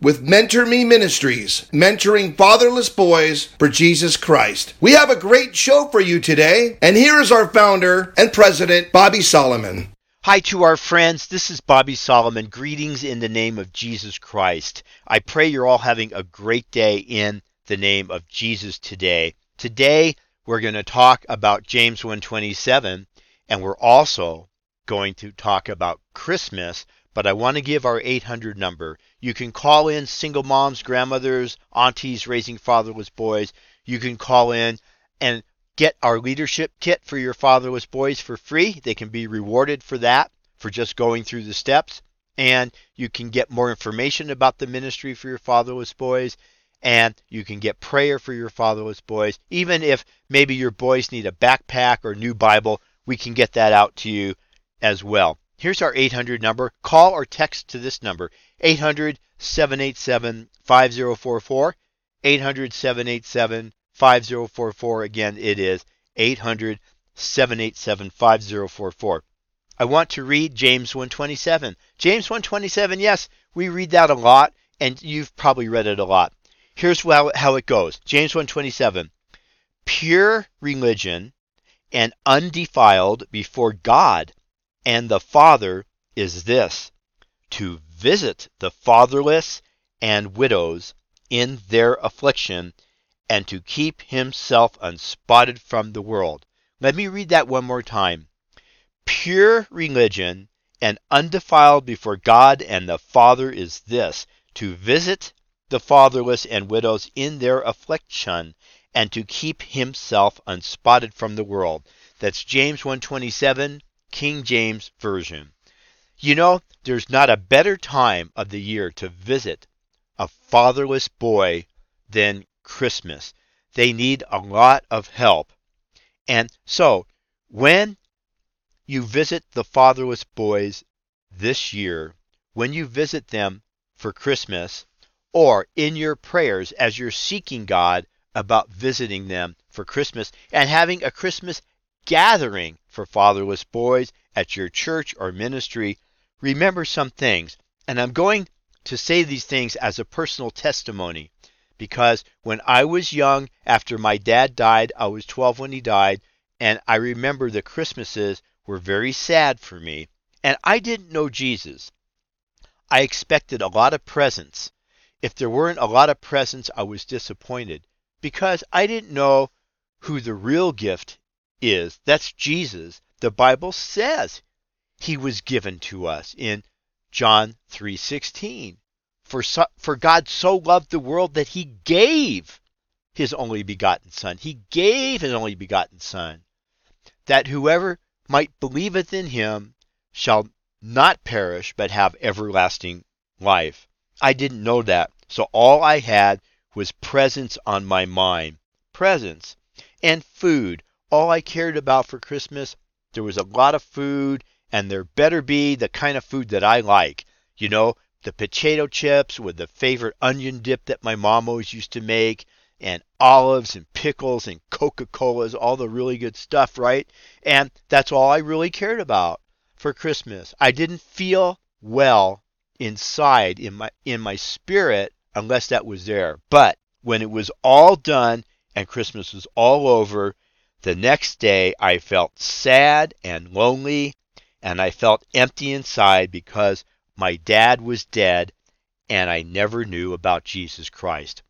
with Mentor Me Ministries, mentoring fatherless boys for Jesus Christ. We have a great show for you today, and here is our founder and president, Bobby Solomon. Hi to our friends. This is Bobby Solomon. Greetings in the name of Jesus Christ. I pray you're all having a great day in the name of Jesus today. Today we're going to talk about James 127 and we're also going to talk about Christmas, but I want to give our 800 number. You can call in single moms, grandmothers, aunties raising fatherless boys. You can call in and get our leadership kit for your fatherless boys for free. They can be rewarded for that, for just going through the steps. And you can get more information about the ministry for your fatherless boys. And you can get prayer for your fatherless boys. Even if maybe your boys need a backpack or new Bible, we can get that out to you as well. Here's our 800 number. Call or text to this number 800 787 5044. 800 787 5044. Again, it is 800 787 5044. I want to read James 127. James 127, yes, we read that a lot, and you've probably read it a lot. Here's how, how it goes James 127. Pure religion and undefiled before God and the Father is this to visit the fatherless and widows in their affliction and to keep himself unspotted from the world. Let me read that one more time. Pure religion and undefiled before God and the Father is this to visit the fatherless and widows in their affliction and to keep himself unspotted from the world. That's James 127, King James Version. You know, there's not a better time of the year to visit a fatherless boy than Christmas. They need a lot of help. And so, when you visit the fatherless boys this year, when you visit them for Christmas, or in your prayers as you're seeking God about visiting them for Christmas and having a Christmas gathering for fatherless boys at your church or ministry, remember some things. And I'm going to say these things as a personal testimony because when I was young, after my dad died, I was 12 when he died, and I remember the Christmases were very sad for me, and I didn't know Jesus. I expected a lot of presents. If there weren't a lot of presents, I was disappointed because I didn't know who the real gift is. That's Jesus. The Bible says he was given to us in John 3:16. For so, for God so loved the world that he gave his only begotten son. He gave his only begotten son that whoever might believeth in him shall not perish but have everlasting life. I didn't know that. So all I had was presents on my mind. Presents and food. All I cared about for Christmas, there was a lot of food and there better be the kind of food that I like. You know, the potato chips with the favorite onion dip that my mom always used to make, and olives and pickles and Coca Colas, all the really good stuff, right? And that's all I really cared about for Christmas. I didn't feel well inside in my in my spirit unless that was there. But when it was all done and Christmas was all over, the next day I felt sad and lonely and I felt empty inside because my dad was dead and I never knew about Jesus Christ.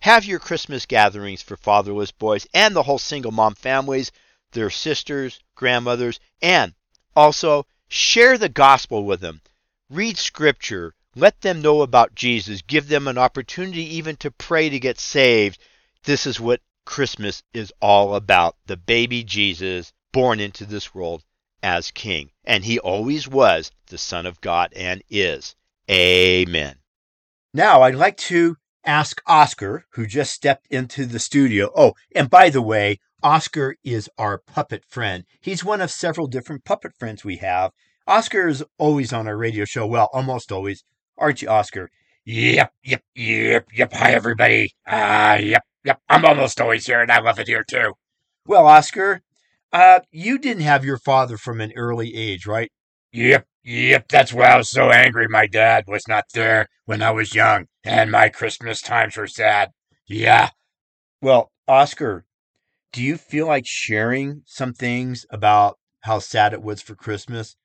Have your Christmas gatherings for fatherless boys and the whole single mom families, their sisters, grandmothers, and also share the gospel with them. Read scripture. Let them know about Jesus. Give them an opportunity even to pray to get saved. This is what Christmas is all about. The baby Jesus born into this world as king. And he always was the Son of God and is. Amen. Now, I'd like to ask Oscar, who just stepped into the studio. Oh, and by the way, Oscar is our puppet friend. He's one of several different puppet friends we have. Oscar is always on our radio show. Well, almost always. Aren't you, Oscar? Yep, yep, yep, yep. Hi, everybody. Ah, uh, yep, yep. I'm almost always here, and I love it here, too. Well, Oscar, uh, you didn't have your father from an early age, right? Yep, yep. That's why I was so angry my dad was not there when I was young, and my Christmas times were sad. Yeah. Well, Oscar, do you feel like sharing some things about how sad it was for Christmas?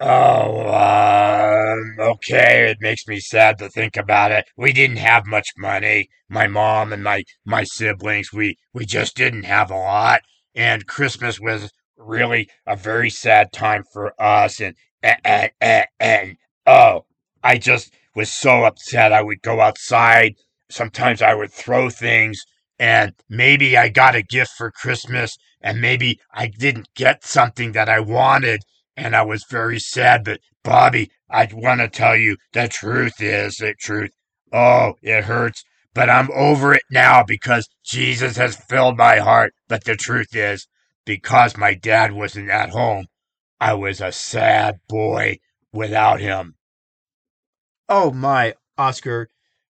Oh, um, okay. It makes me sad to think about it. We didn't have much money. My mom and my my siblings, we we just didn't have a lot. And Christmas was really a very sad time for us. And and and, and oh, I just was so upset. I would go outside. Sometimes I would throw things and maybe I got a gift for Christmas and maybe I didn't get something that I wanted and I was very sad. But Bobby, I want to tell you the truth is the truth. Oh, it hurts, but I'm over it now because Jesus has filled my heart. But the truth is, because my dad wasn't at home, I was a sad boy without him. Oh my, Oscar,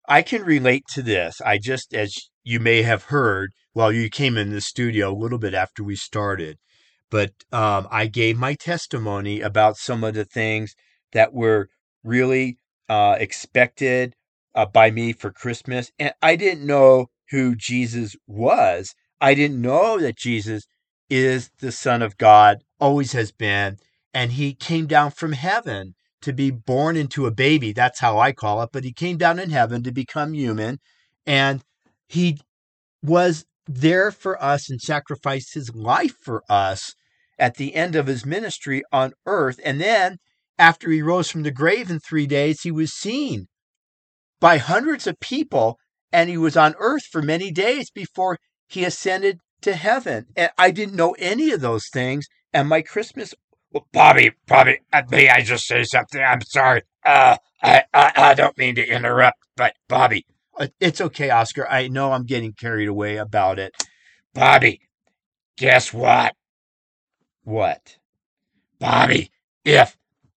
I can relate to this. I just, as you may have heard, well, you came in the studio a little bit after we started, but um, I gave my testimony about some of the things that were really uh, expected uh, by me for Christmas. And I didn't know who Jesus was. I didn't know that Jesus is the Son of God, always has been. And he came down from heaven to be born into a baby. That's how I call it. But he came down in heaven to become human. And he was there for us and sacrificed his life for us at the end of his ministry on earth. And then, after he rose from the grave in three days, he was seen by hundreds of people and he was on earth for many days before he ascended to heaven. And I didn't know any of those things. And my Christmas. Well, Bobby, Bobby, uh, may I just say something? I'm sorry. Uh, I, I, I don't mean to interrupt, but Bobby. Uh, it's okay, Oscar. I know I'm getting carried away about it. Bobby, guess what? What? Bobby, if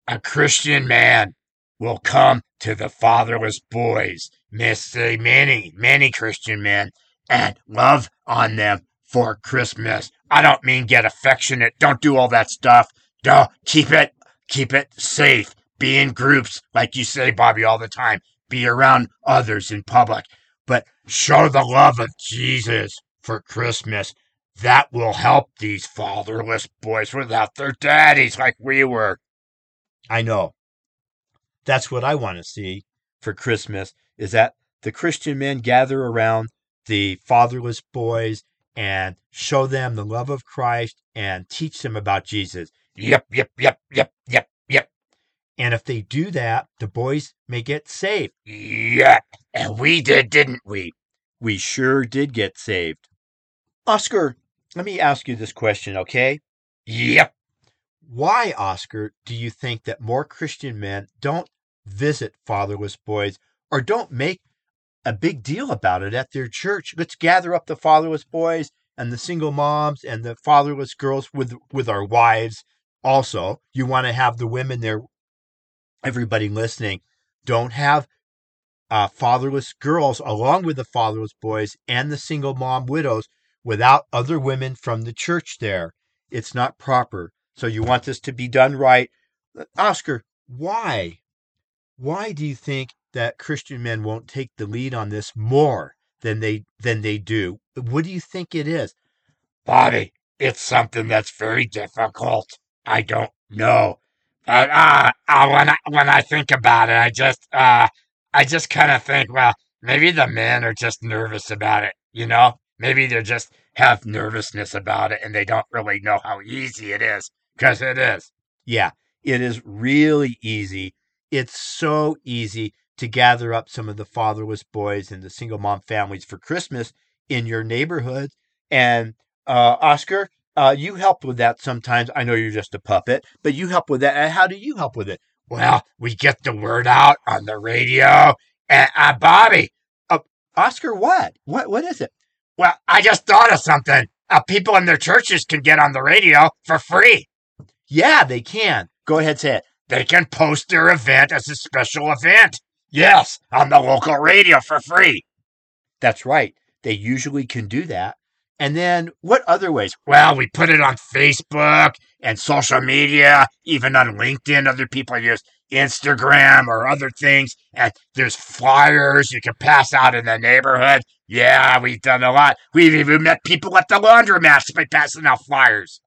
a Christian man will come to the fatherless boys, miss many, many Christian men, and love on them for Christmas. I don't mean get affectionate. Don't do all that stuff. Don't keep it, keep it safe. Be in groups, like you say, Bobby, all the time. Be around others in public, but show the love of Jesus for Christmas that will help these fatherless boys without their daddies like we were. I know. That's what I want to see for Christmas is that the Christian men gather around the fatherless boys and show them the love of Christ and teach them about Jesus. Yep, yep, yep, yep, yep. And if they do that, the boys may get saved. Yep. And we did, didn't we? We sure did get saved. Oscar, let me ask you this question, okay? Yep. Why, Oscar, do you think that more Christian men don't visit fatherless boys or don't make a big deal about it at their church? Let's gather up the fatherless boys and the single moms and the fatherless girls with with our wives also. You want to have the women there everybody listening don't have uh, fatherless girls along with the fatherless boys and the single mom widows without other women from the church there. It's not proper. So you want this to be done right. Oscar, why? Why do you think that Christian men won't take the lead on this more than they than they do? What do you think it is? Bobby, it's something that's very difficult. I don't know. But uh, uh when I when I think about it, I just uh I just kind of think, well, maybe the men are just nervous about it, you know? Maybe they just have nervousness about it and they don't really know how easy it is because it is. Yeah, it is really easy. It's so easy to gather up some of the fatherless boys and the single mom families for Christmas in your neighborhood. And uh, Oscar, uh, you help with that sometimes. I know you're just a puppet, but you help with that. And how do you help with it? Well, we get the word out on the radio. And uh, Bobby, uh, Oscar, what? What what is it? Well, I just thought of something. Uh, people in their churches can get on the radio for free. Yeah, they can. Go ahead, say it. They can post their event as a special event. Yes, on the local radio for free. That's right. They usually can do that. And then what other ways? Well, we put it on Facebook and social media, even on LinkedIn. Other people use Instagram or other things. And there's flyers you can pass out in the neighborhood. Yeah, we've done a lot. We've even met people at the laundromats by passing out flyers.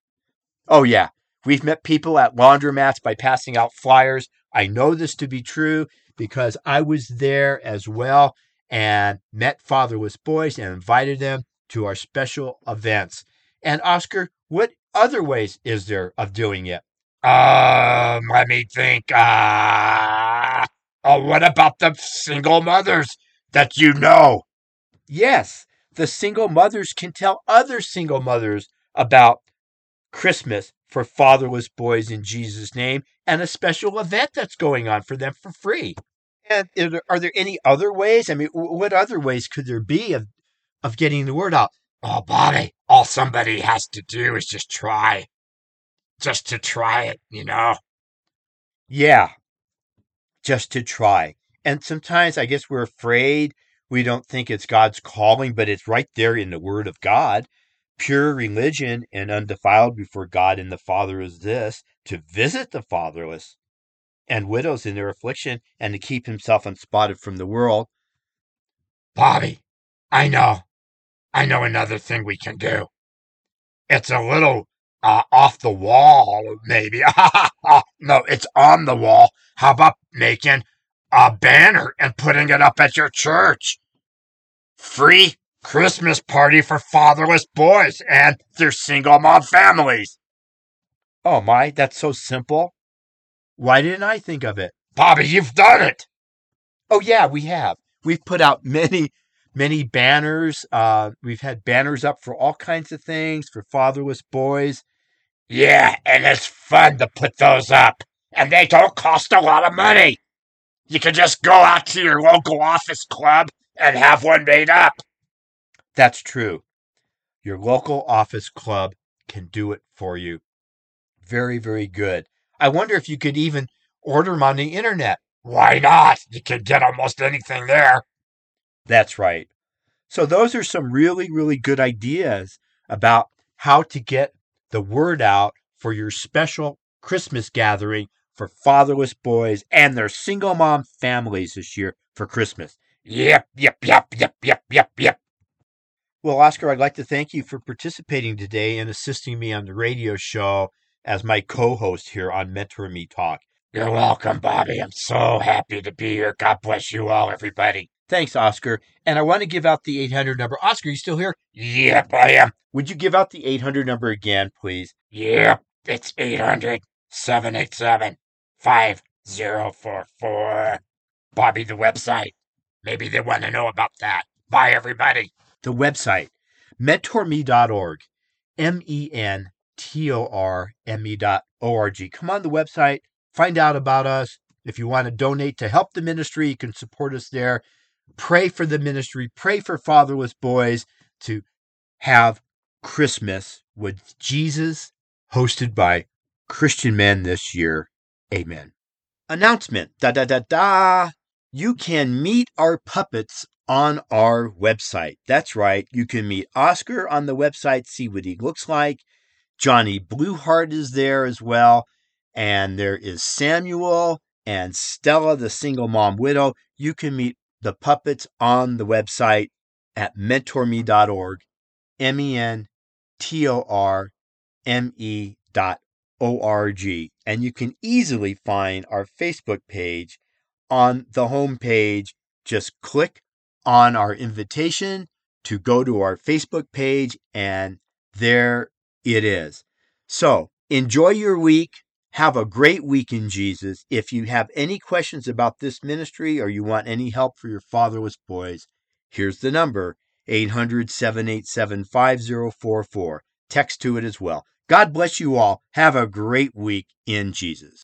Oh, yeah. We've met people at laundromats by passing out flyers. I know this to be true because I was there as well and met fatherless boys and invited them to our special events. And Oscar, what other ways is there of doing it? Um, let me think. Uh, oh, what about the single mothers that you know? Yes, the single mothers can tell other single mothers about Christmas for fatherless boys in Jesus' name and a special event that's going on for them for free. And are there any other ways? I mean, what other ways could there be of, of getting the word out? Oh, Bobby, all somebody has to do is just try. Just to try it, you know? Yeah, just to try. And sometimes I guess we're afraid. We don't think it's God's calling, but it's right there in the Word of God. Pure religion and undefiled before God and the Father is this to visit the fatherless and widows in their affliction and to keep himself unspotted from the world. Bobby, I know. I know another thing we can do. It's a little uh, off the wall, maybe. no, it's on the wall. How about making a banner and putting it up at your church? Free Christmas party for fatherless boys and their single mom families. Oh my, that's so simple. Why didn't I think of it? Bobby, you've done it. Oh yeah, we have. We've put out many, many banners. Uh, we've had banners up for all kinds of things for fatherless boys. Yeah, and it's fun to put those up. And they don't cost a lot of money. You can just go out to your local office club and have one made up. That's true. Your local office club can do it for you. Very, very good. I wonder if you could even order them on the internet. Why not? You can get almost anything there. That's right. So, those are some really, really good ideas about how to get the word out for your special Christmas gathering for fatherless boys and their single mom families this year for Christmas. Yep, yep, yep, yep, yep, yep, yep. Well, Oscar, I'd like to thank you for participating today and assisting me on the radio show as my co host here on Mentor Me Talk. You're welcome, Bobby. I'm so happy to be here. God bless you all, everybody. Thanks, Oscar. And I want to give out the 800 number. Oscar, you still here? Yep, I am. Would you give out the 800 number again, please? Yep, it's 800 787 5044. Bobby, the website. Maybe they want to know about that. Bye, everybody the website, mentorme.org, M E N T O R M E dot O R G. Come on the website, find out about us. If you want to donate to help the ministry, you can support us there. Pray for the ministry, pray for fatherless boys to have Christmas with Jesus, hosted by Christian men this year. Amen. Announcement da da da da. You can meet our puppets on our website. That's right. You can meet Oscar on the website, see what he looks like. Johnny Blueheart is there as well. And there is Samuel and Stella, the single mom widow. You can meet the puppets on the website at mentorme.org, M E N T O R M E dot O R G. And you can easily find our Facebook page on the home page. Just click on our invitation to go to our Facebook page, and there it is. So enjoy your week. Have a great week in Jesus. If you have any questions about this ministry or you want any help for your fatherless boys, here's the number 800 787 5044. Text to it as well. God bless you all. Have a great week in Jesus.